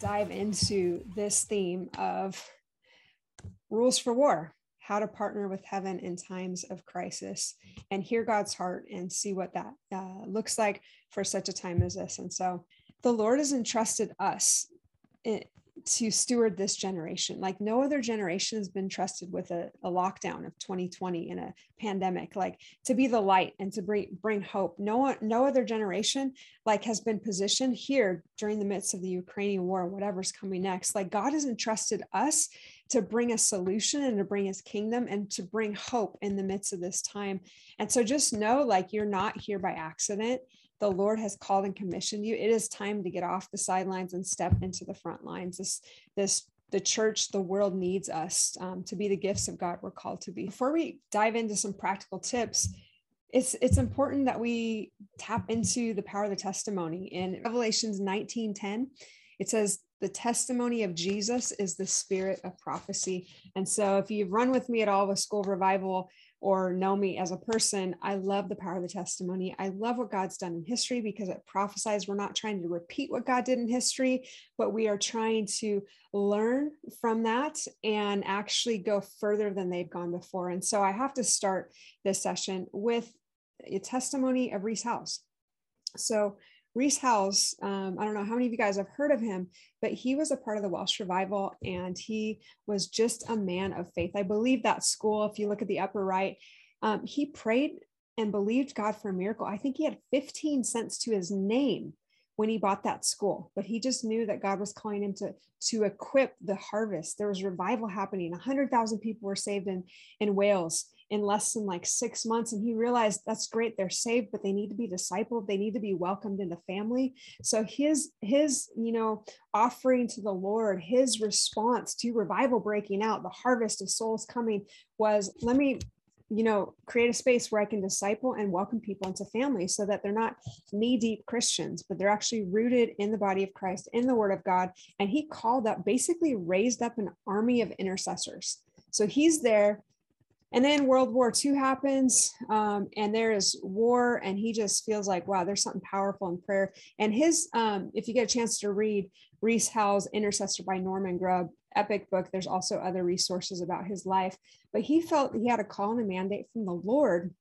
dive into this theme of rules for war, how to partner with heaven in times of crisis and hear God's heart and see what that uh, looks like for such a time as this. And so the Lord has entrusted us to steward this generation. Like no other generation has been trusted with a, a, lockdown of 2020 in a pandemic, like to be the light and to bring bring hope. No one, no other generation like has been positioned here during the midst of the Ukrainian war, whatever's coming next. Like God has entrusted us to bring a solution and to bring his kingdom and to bring hope in the midst of this time. And so just know like you're not here by accident the Lord has called and commissioned you, it is time to get off the sidelines and step into the front lines. This, this, the church, the world needs us um, to be the gifts of God we're called to be. Before we dive into some practical tips, it's it's important that we tap into the power of the testimony. In Revelations 19:10, it says, the testimony of Jesus is the spirit of prophecy. And so if you've run with me at all with school revival, or know me as a person, I love the power of the testimony. I love what God's done in history because it prophesies we're not trying to repeat what God did in history, but we are trying to learn from that and actually go further than they've gone before. And so I have to start this session with a testimony of Rees Howells. So Rees Howells, um, I don't know how many of you guys have heard of him, but he was a part of the Welsh revival and he was just a man of faith. I believe that school, if you look at the upper right, um, he prayed and believed God for a miracle. I think he had 15 cents to his name when he bought that school, but he just knew that God was calling him to, to equip the harvest. There was revival happening. 100,000 people were saved in, in Wales in less than like six months. And he realized that's great. They're saved, but they need to be discipled. They need to be welcomed in the family. So his, his, you know, offering to the Lord, his response to revival breaking out, the harvest of souls coming was, let me you know, create a space where I can disciple and welcome people into family so that they're not knee deep Christians, but they're actually rooted in the body of Christ, in the word of God. And he called up, basically raised up an army of intercessors. So he's there and then World War II happens, um, and there is war, and he just feels like, wow, there's something powerful in prayer. And his, um, if you get a chance to read Rees Howells' Intercessor by Norman Grubb, epic book, there's also other resources about his life. But he felt he had a call and a mandate from the Lord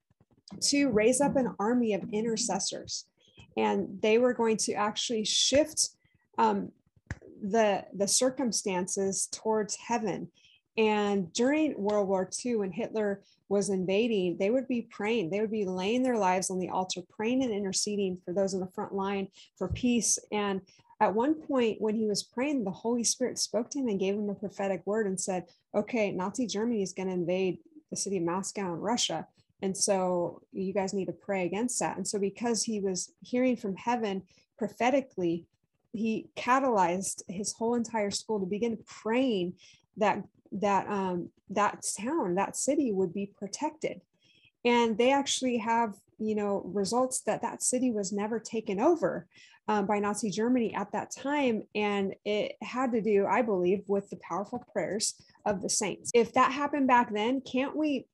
to raise up an army of intercessors, and they were going to actually shift um, the the circumstances towards heaven and during World War II, when Hitler was invading, they would be praying, they would be laying their lives on the altar, praying and interceding for those on the front line for peace. And at one point, when he was praying, the Holy Spirit spoke to him and gave him a prophetic word and said, Okay, Nazi Germany is going to invade the city of Moscow in Russia. And so you guys need to pray against that. And so, because he was hearing from heaven prophetically, he catalyzed his whole entire school to begin praying that that um, that town, that city would be protected. And they actually have, you know, results that that city was never taken over um, by Nazi Germany at that time. And it had to do, I believe, with the powerful prayers of the saints. If that happened back then, can't we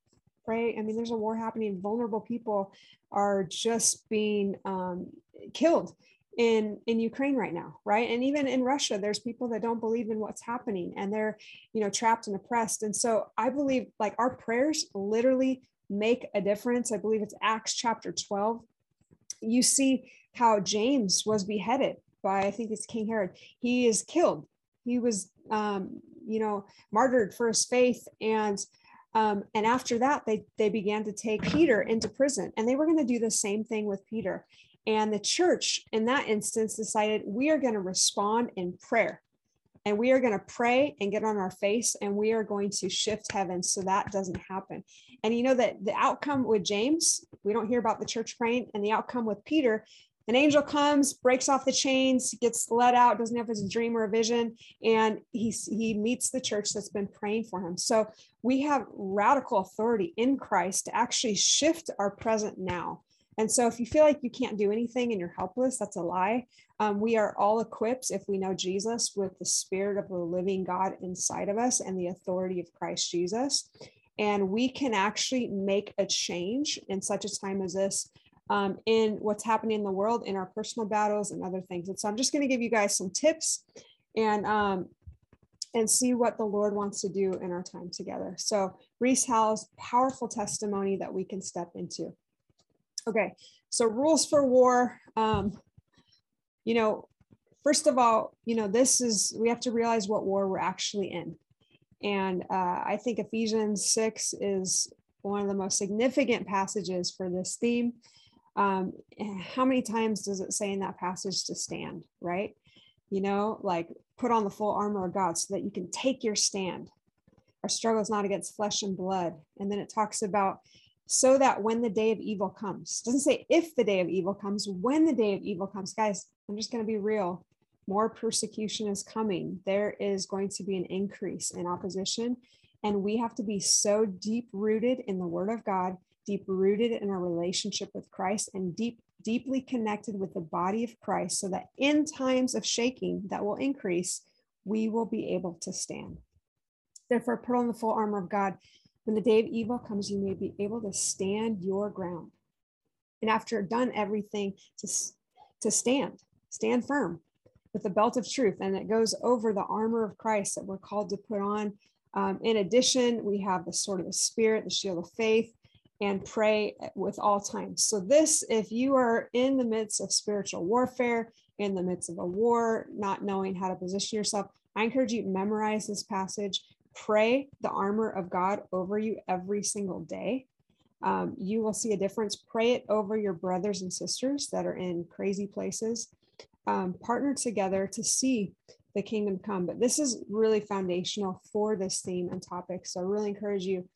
pray? I mean, there's a war happening, vulnerable people are just being um, killed in in Ukraine right now, right? And even in Russia, there's people that don't believe in what's happening and they're, you know, trapped and oppressed. And so I believe like our prayers literally make a difference. I believe it's Acts chapter 12. You see how James was beheaded by I think it's King Herod. He is killed. He was um, you know, martyred for his faith and um, and after that, they, they began to take Peter into prison, and they were going to do the same thing with Peter. And the church, in that instance, decided we are going to respond in prayer. And we are going to pray and get on our face and we are going to shift heaven so that doesn't happen. And you know that the outcome with James, we don't hear about the church praying, and the outcome with Peter, an angel comes, breaks off the chains, gets let out, doesn't if it's a dream or a vision, and he, he meets the church that's been praying for him. So we have radical authority in Christ to actually shift our present now. And so if you feel like you can't do anything and you're helpless, that's a lie. Um, we are all equipped, if we know Jesus, with the spirit of the living God inside of us and the authority of Christ Jesus. And we can actually make a change in such a time as this um, in what's happening in the world, in our personal battles and other things. And so I'm just going to give you guys some tips and um, and see what the Lord wants to do in our time together. So Rees Howells' powerful testimony that we can step into. Okay, so rules for war. Um, you know, first of all, you know, this is we have to realize what war we're actually in. And uh, I think Ephesians 6 is one of the most significant passages for this theme. Um, how many times does it say in that passage to stand, right? You know, like put on the full armor of God so that you can take your stand. Our struggle is not against flesh and blood. And then it talks about so that when the day of evil comes, doesn't say if the day of evil comes, when the day of evil comes. Guys, I'm just going to be real. More persecution is coming. There is going to be an increase in opposition. And we have to be so deep rooted in the word of God, deep rooted in our relationship with Christ, and deep deeply connected with the body of Christ so that in times of shaking that will increase, we will be able to stand. Therefore, put on the full armor of God. When the day of evil comes, you may be able to stand your ground. And after done everything to, to stand, stand firm with the belt of truth. And it goes over the armor of Christ that we're called to put on. Um, in addition, we have the sword of the Spirit, the shield of faith, and pray with all times. So, this, if you are in the midst of spiritual warfare, in the midst of a war, not knowing how to position yourself, I encourage you to memorize this passage, pray the armor of God over you every single day. Um, you will see a difference. Pray it over your brothers and sisters that are in crazy places. Um, partner together to see the kingdom come. But this is really foundational for this theme and topic. So I really encourage you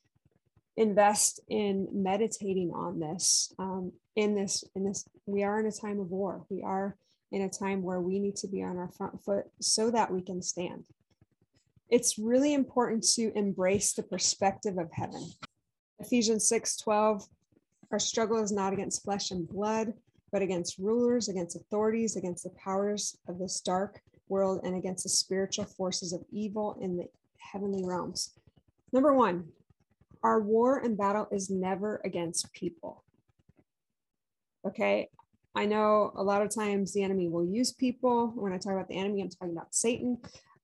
invest in meditating on this um, in this in this we are in a time of war we are in a time where we need to be on our front foot so that we can stand it's really important to embrace the perspective of heaven ephesians 6 12 our struggle is not against flesh and blood but against rulers against authorities against the powers of this dark world and against the spiritual forces of evil in the heavenly realms number one our war and battle is never against people. Okay. I know a lot of times the enemy will use people. When I talk about the enemy, I'm talking about Satan.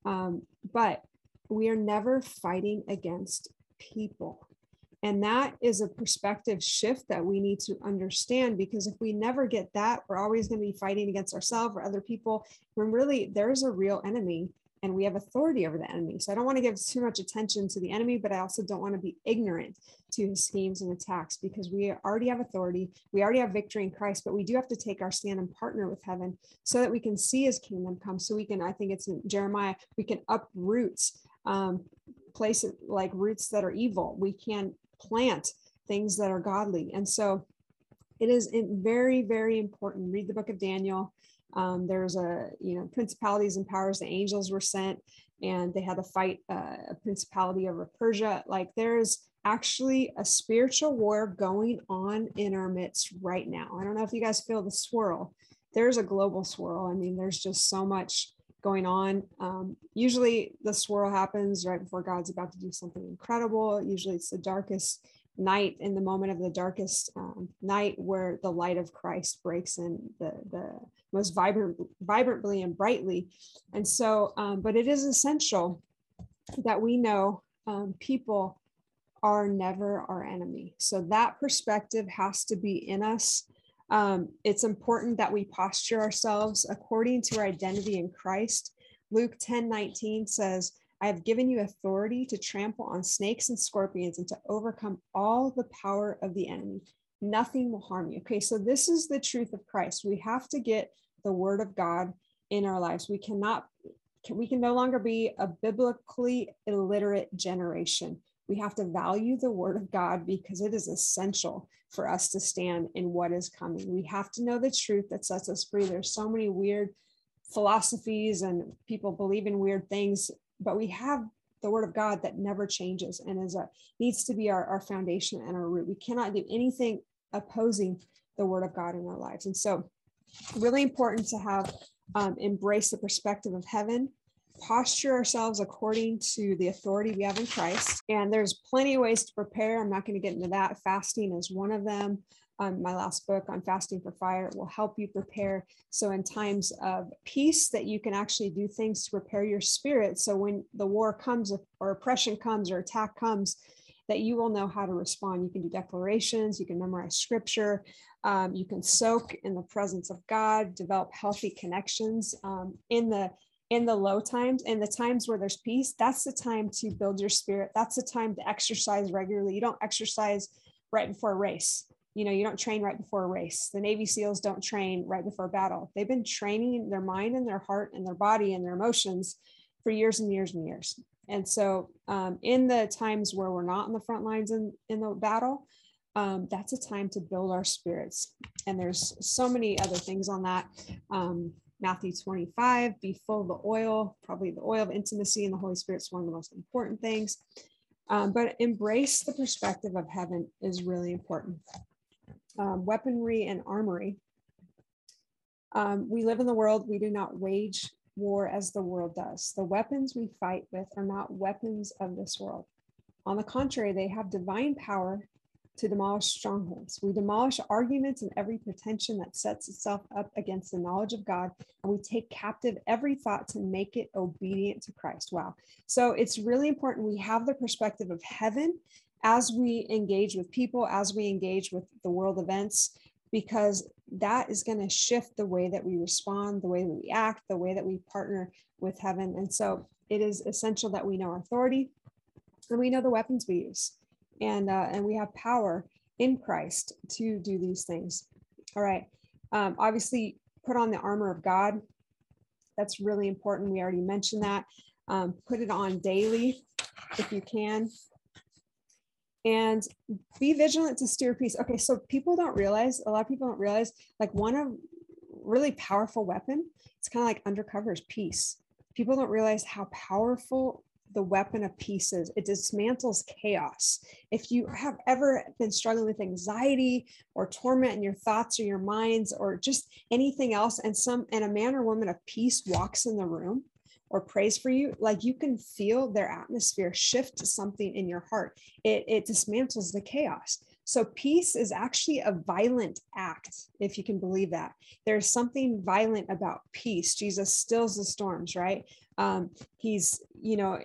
Um, but we are never fighting against people. And that is a perspective shift that we need to understand because if we never get that, we're always going to be fighting against ourselves or other people when really there's a real enemy and we have authority over the enemy. So I don't want to give too much attention to the enemy, but I also don't want to be ignorant to his schemes and attacks because we already have authority. We already have victory in Christ, but we do have to take our stand and partner with heaven so that we can see his kingdom come. So we can, I think it's in Jeremiah, we can uproot um, places like roots that are evil. We can plant things that are godly. And so it is very, very important. Read the book of Daniel um, there's a you know principalities and powers the angels were sent and they had to fight uh, a principality over persia like there's actually a spiritual war going on in our midst right now i don't know if you guys feel the swirl there's a global swirl i mean there's just so much going on um, usually the swirl happens right before god's about to do something incredible usually it's the darkest night in the moment of the darkest um, night where the light of christ breaks in the the most vibrant, vibrantly and brightly. And so, um, but it is essential that we know um, people are never our enemy. So that perspective has to be in us. Um, it's important that we posture ourselves according to our identity in Christ. Luke 10 19 says, I have given you authority to trample on snakes and scorpions and to overcome all the power of the enemy nothing will harm you. Okay, so this is the truth of Christ. We have to get the word of God in our lives. We cannot, we can no longer be a biblically illiterate generation. We have to value the word of God because it is essential for us to stand in what is coming. We have to know the truth that sets us free. There's so many weird philosophies and people believe in weird things, but we have the word of God that never changes and is a needs to be our, our foundation and our root. We cannot do anything opposing the word of God in our lives. And so really important to have um, embrace the perspective of heaven. Posture ourselves according to the authority we have in Christ. And there's plenty of ways to prepare. I'm not going to get into that. Fasting is one of them. Um, my last book on fasting for fire will help you prepare. So, in times of peace, that you can actually do things to prepare your spirit. So, when the war comes or oppression comes or attack comes, that you will know how to respond. You can do declarations, you can memorize scripture, um, you can soak in the presence of God, develop healthy connections um, in the in the low times and the times where there's peace. That's the time to build your spirit. That's the time to exercise regularly. You don't exercise right before a race. You know, you don't train right before a race. The Navy SEALs don't train right before a battle. They've been training their mind and their heart and their body and their emotions for years and years and years. And so, um, in the times where we're not in the front lines in, in the battle, um, that's a time to build our spirits. And there's so many other things on that. Um, Matthew 25, be full of the oil, probably the oil of intimacy and the Holy Spirit is one of the most important things. Um, but embrace the perspective of heaven is really important. Um, weaponry and armory. Um, we live in the world, we do not wage war as the world does. The weapons we fight with are not weapons of this world. On the contrary, they have divine power to demolish strongholds. We demolish arguments and every pretension that sets itself up against the knowledge of God, and we take captive every thought to make it obedient to Christ. Wow. So it's really important we have the perspective of heaven as we engage with people, as we engage with the world events, because that is going to shift the way that we respond, the way that we act, the way that we partner with heaven. And so it is essential that we know our authority and we know the weapons we use. And, uh, and we have power in Christ to do these things. All right. Um, obviously, put on the armor of God. That's really important. We already mentioned that. Um, put it on daily if you can and be vigilant to steer peace. Okay, so people don't realize, a lot of people don't realize, like one of really powerful weapon, it's kind of like undercover is peace. People don't realize how powerful the weapon of peace is. It dismantles chaos. If you have ever been struggling with anxiety or torment in your thoughts or your minds or just anything else, and some and a man or woman of peace walks in the room, or prays for you, like you can feel their atmosphere shift to something in your heart. It, it dismantles the chaos. So peace is actually a violent act, if you can believe that. There's something violent about peace. Jesus stills the storms, right? Um, he's, you know,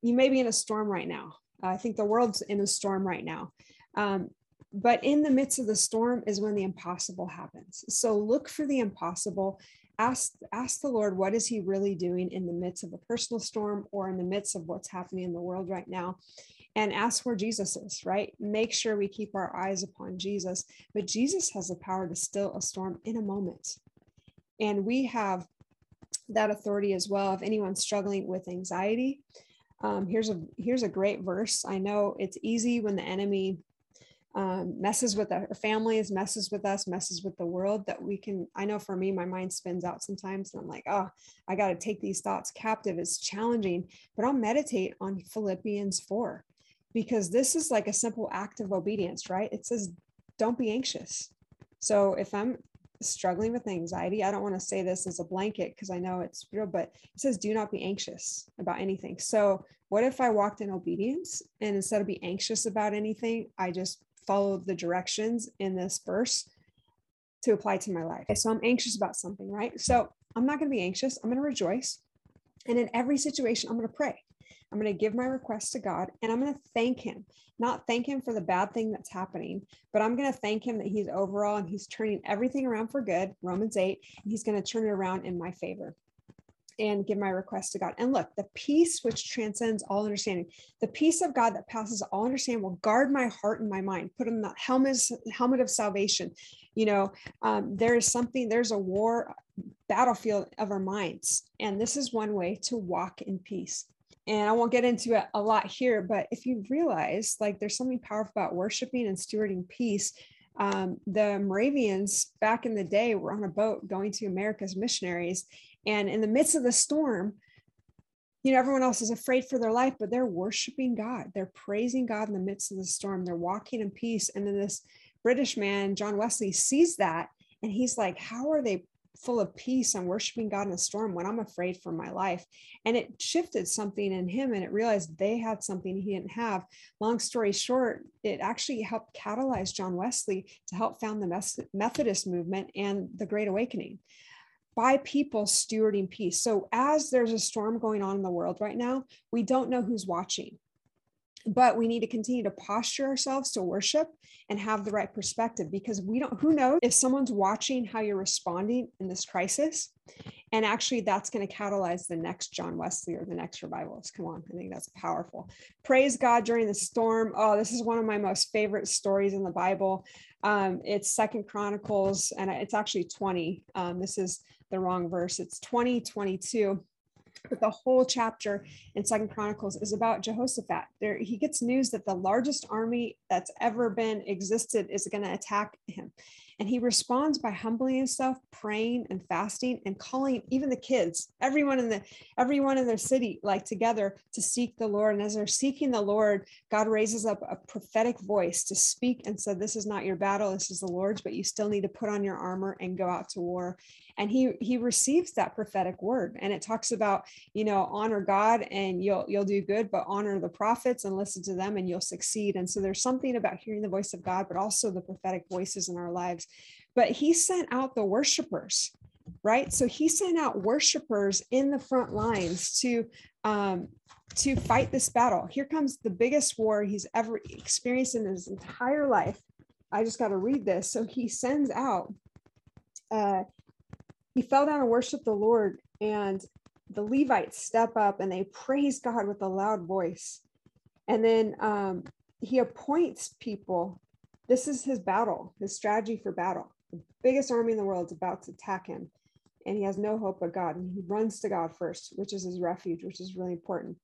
you may be in a storm right now. I think the world's in a storm right now. Um, but in the midst of the storm is when the impossible happens. So look for the impossible ask ask the lord what is he really doing in the midst of a personal storm or in the midst of what's happening in the world right now? And ask where jesus is right? Make sure we keep our eyes upon jesus. But jesus has the power to still a storm in a moment. And we have that authority as well. If anyone's struggling with anxiety um, here's a here's a great verse. I know it's easy when the enemy um, messes with our families, messes with us, messes with the world that we can. I know for me, my mind spins out sometimes, and I'm like, oh, I got to take these thoughts captive. It's challenging, but I'll meditate on Philippians 4 because this is like a simple act of obedience, right? It says, don't be anxious. So if I'm struggling with anxiety, I don't want to say this as a blanket because I know it's real, but it says, do not be anxious about anything. So, what if I walked in obedience and instead of be anxious about anything, I just follow the directions in this verse to apply to my life. So I'm anxious about something, right? So I'm not going to be anxious. I'm going to rejoice. And in every situation, I'm going to pray. I'm going to give my request to God and I'm going to thank Him. Not thank Him for the bad thing that's happening, but I'm going to thank Him that He's overall and He's turning everything around for good, Romans 8, and He's going to turn it around in my favor and give my request to God. And look, the peace which transcends all understanding, the peace of God that passes all understanding will guard my heart and my mind, put in the helmet, helmet of salvation. You know, um, there is something, there's a war battlefield of our minds. And this is one way to walk in peace. And I won't get into it a lot here, but if you realize like there's something powerful about worshiping and stewarding peace, um, the Moravians back in the day were on a boat going to America's missionaries and in the midst of the storm, you know, everyone else is afraid for their life, but they're worshiping God. They're praising God in the midst of the storm. They're walking in peace. And then this British man, John Wesley, sees that and he's like, How are they full of peace. I'm worshiping God in a storm when I'm afraid for my life. And it shifted something in him and it realized they had something he didn't have. Long story short, it actually helped catalyze John Wesley to help found the Methodist movement and the Great Awakening by people stewarding peace. So, as there's a storm going on in the world right now, we don't know who's watching. But we need to continue to posture ourselves to worship and have the right perspective because we don't who knows if someone's watching how you're responding in this crisis. And actually that's going to catalyze the next john wesley or the next revivalist come on i think that's powerful. Praise god during the storm. Oh this is one of my most favorite stories in the bible. Um, it's second chronicles and it's actually 20 um, this is the wrong verse. It's 20 22 but the whole chapter in second chronicles is about jehoshaphat. There he gets news that the largest army that's ever been existed is going to attack him and he responds by humbling himself praying and fasting and calling even the kids everyone in the everyone in their city like together to seek the lord. And as they're seeking the lord god raises up a prophetic voice to speak and said this is not your battle this is the lord's but you still need to put on your armor and go out to war. And he he receives that prophetic word. And it talks about you know honor god and you'll you'll do good but honor the prophets and listen to them and you'll succeed. And so there's something about hearing the voice of god but also the prophetic voices in our lives but he sent out the worshipers right so he sent out worshipers in the front lines to um to fight this battle here comes the biggest war he's ever experienced in his entire life i just got to read this so he sends out uh, he fell down and worshiped the Lord, and the Levites step up and they praise God with a loud voice. And then um, he appoints people. This is his battle, his strategy for battle. The biggest army in the world is about to attack him, and he has no hope but God. And he runs to God first, which is his refuge, which is really important.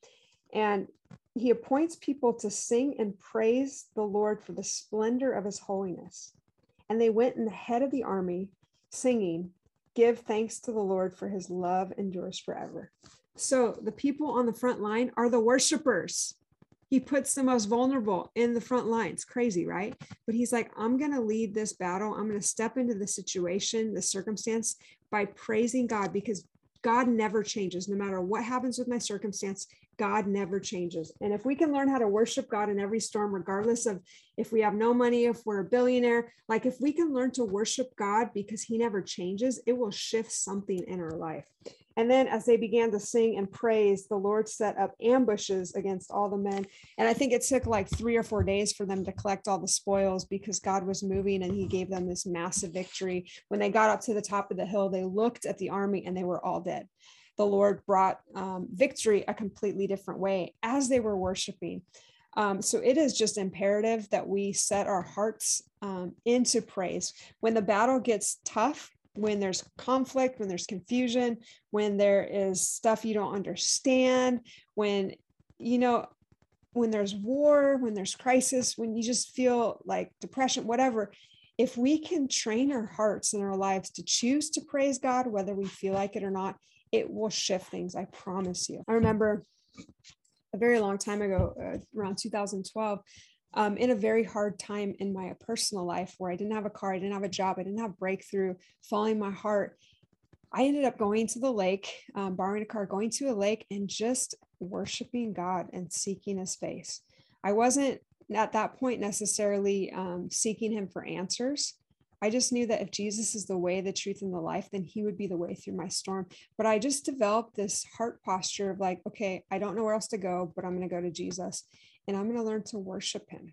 And he appoints people to sing and praise the Lord for the splendor of his holiness. And they went in the head of the army, singing, Give thanks to the Lord for his love endures forever. So the people on the front line are the worshipers. He puts the most vulnerable in the front lines. Crazy, right? But he's like, I'm going to lead this battle. I'm going to step into the situation, the circumstance by praising God because God never changes. No matter what happens with my circumstance, God never changes. And if we can learn how to worship God in every storm, regardless of if we have no money, if we're a billionaire, like if we can learn to worship God because he never changes, it will shift something in our life. And then as they began to sing and praise, the Lord set up ambushes against all the men. And I think it took like three or four days for them to collect all the spoils because God was moving and he gave them this massive victory. When they got up to the top of the hill, they looked at the army and they were all dead the Lord brought um, victory a completely different way as they were worshiping. Um, so it is just imperative that we set our hearts um, into praise. When the battle gets tough, when there's conflict, when there's confusion, when there is stuff you don't understand, when, you know, when there's war, when there's crisis, when you just feel like depression, whatever, if we can train our hearts and our lives to choose to praise God, whether we feel like it or not, it will shift things. I promise you. I remember a very long time ago, uh, around 2012, um, in a very hard time in my personal life where I didn't have a car, I didn't have a job, I didn't have breakthrough, following my heart. I ended up going to the lake, um, borrowing a car, going to a lake, and just worshiping God and seeking His face. I wasn't at that point necessarily um, seeking Him for answers. I just knew that if Jesus is the way, the truth, and the life, then he would be the way through my storm. But I just developed this heart posture of like, okay, I don't know where else to go, but I'm going to go to Jesus and I'm going to learn to worship him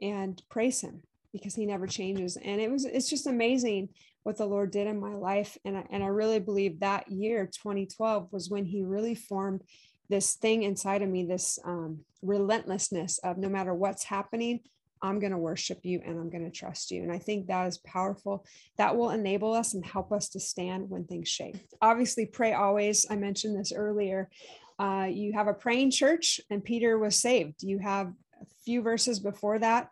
and praise him because he never changes. And it was, it's just amazing what the Lord did in my life. And I, and I really believe that year, 2012, was when he really formed this thing inside of me, this um, relentlessness of no matter what's happening, I'm going to worship you and I'm going to trust you. And I think that is powerful. That will enable us and help us to stand when things shake. Obviously, pray always. I mentioned this earlier. Uh, you have a praying church, and Peter was saved. You have a few verses before that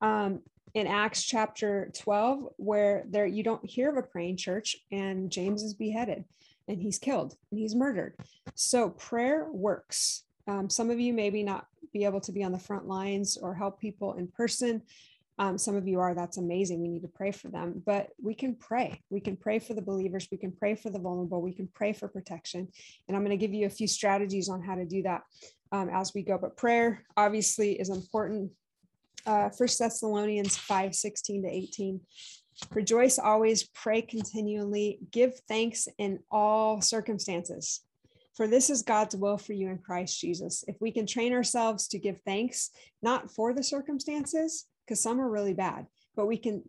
um, in Acts chapter 12, where there you don't hear of a praying church, and James is beheaded and he's killed and he's murdered. So prayer works. Um, some of you maybe not be able to be on the front lines or help people in person. Um, some of you are, that's amazing. We need to pray for them, but we can pray. We can pray for the believers. We can pray for the vulnerable. We can pray for protection. And I'm going to give you a few strategies on how to do that um, as we go. But prayer obviously is important. Uh, First Thessalonians 5 16 to 18. Rejoice always, pray continually, give thanks in all circumstances. For this is God's will for you in Christ Jesus. If we can train ourselves to give thanks, not for the circumstances, because some are really bad, but we can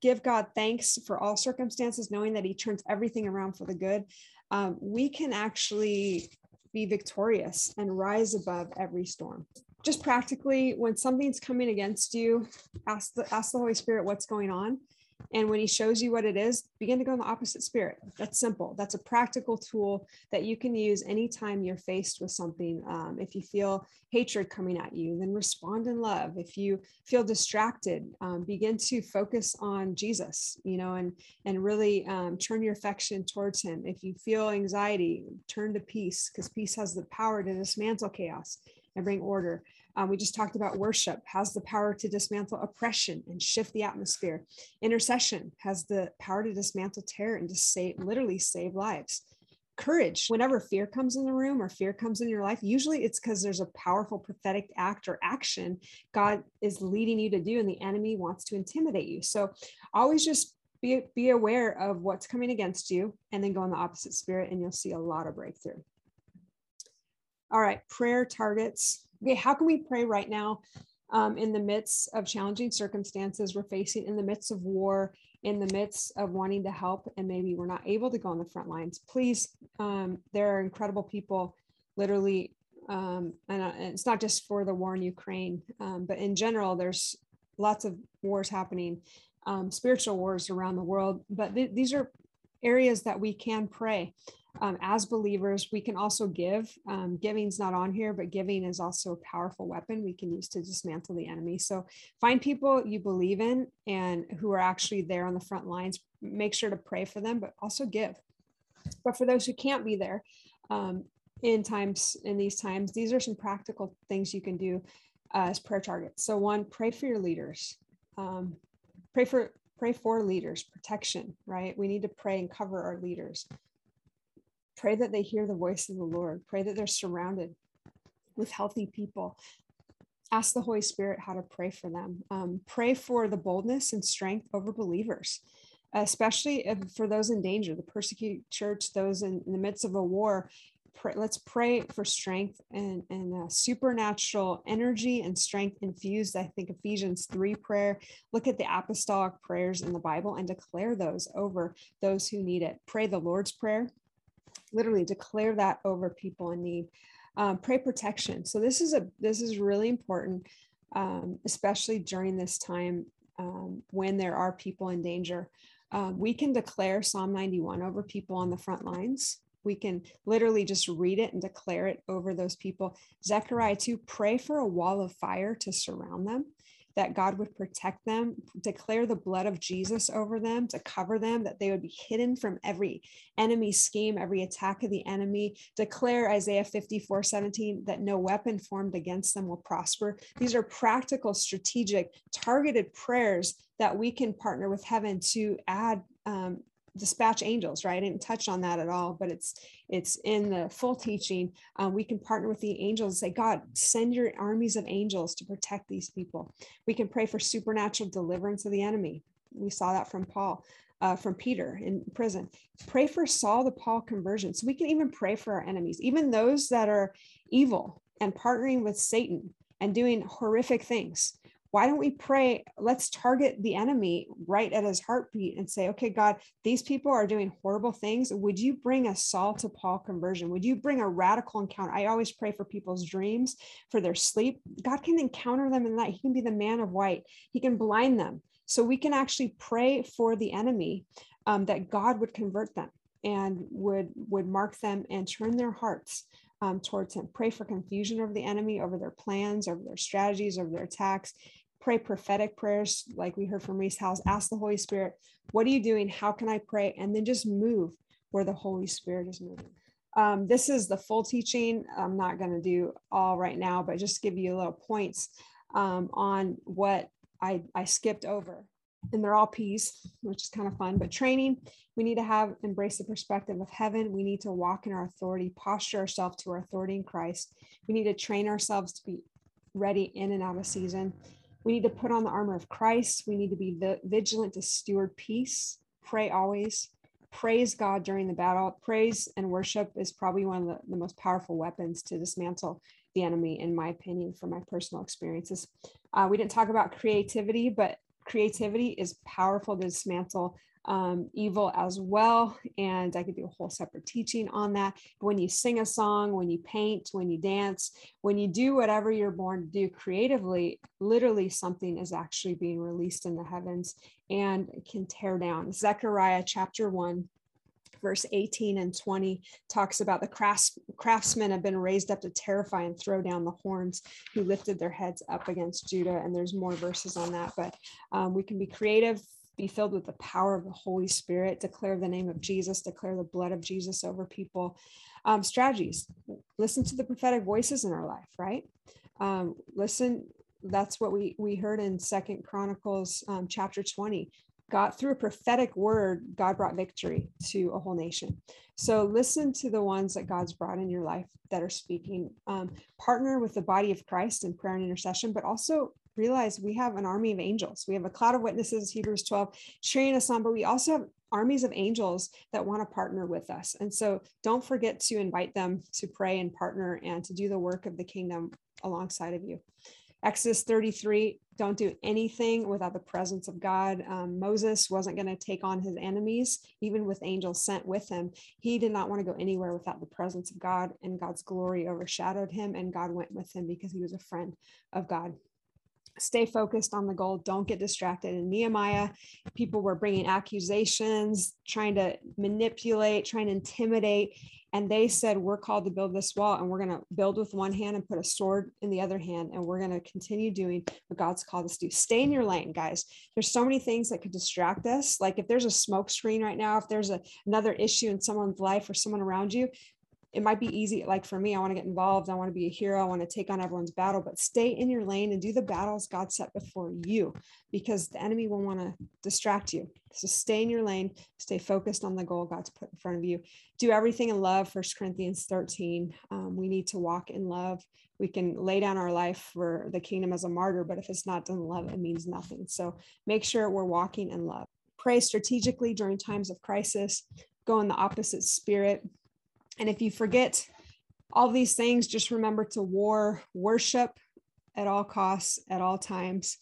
give God thanks for all circumstances, knowing that He turns everything around for the good, um, we can actually be victorious and rise above every storm. Just practically, when something's coming against you, ask the ask the Holy Spirit what's going on, and when he shows you what it is, begin to go in the opposite spirit. That's simple. That's a practical tool that you can use anytime you're faced with something. Um, if you feel hatred coming at you, then respond in love. If you feel distracted, um, begin to focus on Jesus, you know, and and really um, turn your affection towards Him. If you feel anxiety, turn to peace because peace has the power to dismantle chaos and bring order. Um, we just talked about worship has the power to dismantle oppression and shift the atmosphere. Intercession has the power to dismantle terror and to save, literally save lives. Courage, whenever fear comes in the room or fear comes in your life, usually it's because there's a powerful prophetic act or action God is leading you to do, and the enemy wants to intimidate you. So always just be, be aware of what's coming against you and then go in the opposite spirit, and you'll see a lot of breakthrough. All right, prayer targets okay, how can we pray right now um, in the midst of challenging circumstances we're facing, in the midst of war, in the midst of wanting to help, and maybe we're not able to go on the front lines? Please, um, there are incredible people literally. Um, and, uh, and, it's not just for the war in Ukraine, um, but in general, there's lots of wars happening, um, spiritual wars around the world. But th- these are areas that we can pray um, as believers, we can also give. Um, giving's not on here, but giving is also a powerful weapon we can use to dismantle the enemy. So find people you believe in and who are actually there on the front lines. Make sure to pray for them, but also give. But for those who can't be there um, in times in these times, these are some practical things you can do uh, as prayer targets. So one, pray for your leaders. Um, pray for pray for leaders protection right we need to pray and cover our leaders Pray that they hear the voice of the Lord. Pray that they're surrounded with healthy people. Ask the Holy Spirit how to pray for them. Um, pray for the boldness and strength over believers, especially if, for those in danger, the persecuted church, those in, in the midst of a war. Pray, let's pray for strength and, and uh, supernatural energy and strength infused. I think Ephesians 3 prayer. Look at the apostolic prayers in the Bible and declare those over those who need it. Pray the Lord's Prayer literally declare that over people in need. Um, pray protection. So this is a this is really important um, especially during this time um, when there are people in danger. Um, we can declare psalm 91 over people on the front lines. We can literally just read it and declare it over those people. Zechariah 2 pray for a wall of fire to surround them that God would protect them, declare the blood of Jesus over them, to cover them, that they would be hidden from every enemy scheme, every attack of the enemy. Declare Isaiah 54 17 that no weapon formed against them will prosper. These are practical, strategic, targeted prayers that we can partner with heaven to add um, dispatch angels right? I didn't touch on that at all but it's it's in the full teaching. Um, we can partner with the angels and say god send your armies of angels to protect these people. We can pray for supernatural deliverance of the enemy. We saw that from paul uh, from peter in prison. Pray for saul the paul conversion. So we can even pray for our enemies even those that are evil and partnering with satan and doing horrific things why don't we pray? Let's target the enemy right at his heartbeat and say, okay, God, these people are doing horrible things. Would you bring a Saul to Paul conversion? Would you bring a radical encounter? I always pray for people's dreams, for their sleep. God can encounter them in that. He can be the man of white, He can blind them. So we can actually pray for the enemy um, that God would convert them and would would mark them and turn their hearts um, towards him pray for confusion over the enemy over their plans over their strategies over their attacks pray prophetic prayers like we heard from Rees Howells. Ask the Holy Spirit, what are you doing? How can I pray? And then just move where the Holy Spirit is moving. Um, this is the full teaching. I'm not going to do all right now, but just give you a little points um, on what I, I skipped over and they're all P's, which is kind of fun. But training, we need to have embrace the perspective of heaven. We need to walk in our authority, posture ourselves to our authority in Christ. We need to train ourselves to be ready in and out of season. We need to put on the armor of Christ. We need to be vigilant to steward peace. Pray always. Praise God during the battle. Praise and worship is probably one of the, the most powerful weapons to dismantle the enemy, in my opinion, from my personal experiences. Uh, we didn't talk about creativity, but creativity is powerful to dismantle um, evil as well. And I could do a whole separate teaching on that. When you sing a song, when you paint, when you dance, when you do whatever you're born to do creatively, literally something is actually being released in the heavens and can tear down. Zechariah chapter 1 verse 18 and 20 talks about the crafts, craftsmen have been raised up to terrify and throw down the horns who lifted their heads up against Judah. And there's more verses on that, but um, we can be creative, be filled with the power of the Holy Spirit, declare the name of Jesus, declare the blood of Jesus over people. Um, strategies, listen to the prophetic voices in our life, right? Um, listen, that's what we we heard in Second Chronicles um, chapter 20. God, through a prophetic word, God brought victory to a whole nation. So listen to the ones that God's brought in your life that are speaking. Um, partner with the body of Christ in prayer and intercession, but also realize we have an army of angels. We have a cloud of witnesses, Hebrews 12, cheering us on, but we also have armies of angels that want to partner with us. And so don't forget to invite them to pray and partner and to do the work of the kingdom alongside of you. Exodus 33, don't do anything without the presence of God. Um, Moses wasn't going to take on his enemies, even with angels sent with him. He did not want to go anywhere without the presence of God, and God's glory overshadowed him, and God went with him because he was a friend of God stay focused on the goal don't get distracted. In nehemiah people were bringing accusations trying to manipulate trying to intimidate and they said we're called to build this wall and we're going to build with one hand and put a sword in the other hand and we're going to continue doing what god's called us to do. Stay in your lane guys. There's so many things that could distract us. Like if there's a smoke screen right now if there's a, another issue in someone's life or someone around you it might be easy like for me i want to get involved i want to be a hero i want to take on everyone's battle but stay in your lane and do the battles god set before you because the enemy will want to distract you. So stay in your lane stay focused on the goal god's put in front of you. Do everything in love First corinthians 13 um, we need to walk in love. We can lay down our life for the kingdom as a martyr but if it's not done in love it means nothing. So make sure we're walking in love. Pray strategically during times of crisis. Go in the opposite spirit and if you forget all these things, just remember to war, worship at all costs, at all times.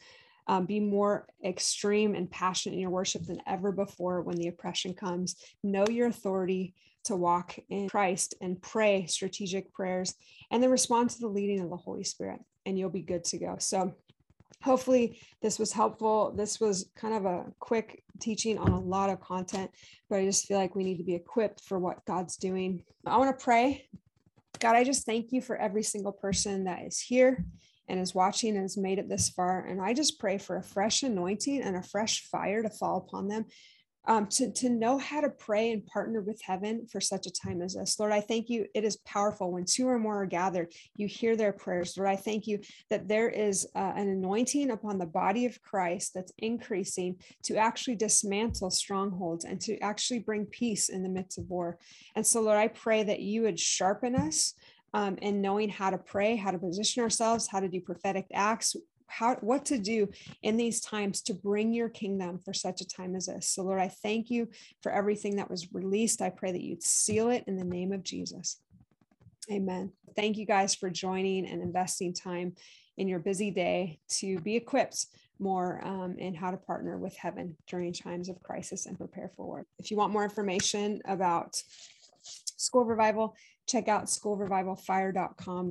Um, be more extreme and passionate in your worship than ever before when the oppression comes. Know your authority to walk in Christ and pray strategic prayers and then respond to the leading of the Holy Spirit, and you'll be good to go. So, hopefully this was helpful. This was kind of a quick teaching on a lot of content but i just feel like we need to be equipped for what god's doing. I want to pray. God i just thank you for every single person that is here and is watching and has made it this far. And i just pray for a fresh anointing and a fresh fire to fall upon them um, to, to know how to pray and partner with heaven for such a time as this. Lord, I thank you. It is powerful when two or more are gathered, you hear their prayers. Lord, I thank you that there is uh, an anointing upon the body of Christ that's increasing to actually dismantle strongholds and to actually bring peace in the midst of war. And so, Lord, I pray that you would sharpen us um, and knowing how to pray, how to position ourselves, how to do prophetic acts, how what to do in these times to bring your kingdom for such a time as this. So Lord, I thank you for everything that was released. I pray that you'd seal it in the name of Jesus. Amen. Thank you guys for joining and investing time in your busy day to be equipped more um, in how to partner with heaven during times of crisis and prepare forward. If you want more information about School Revival, check out schoolrevivalfire.com.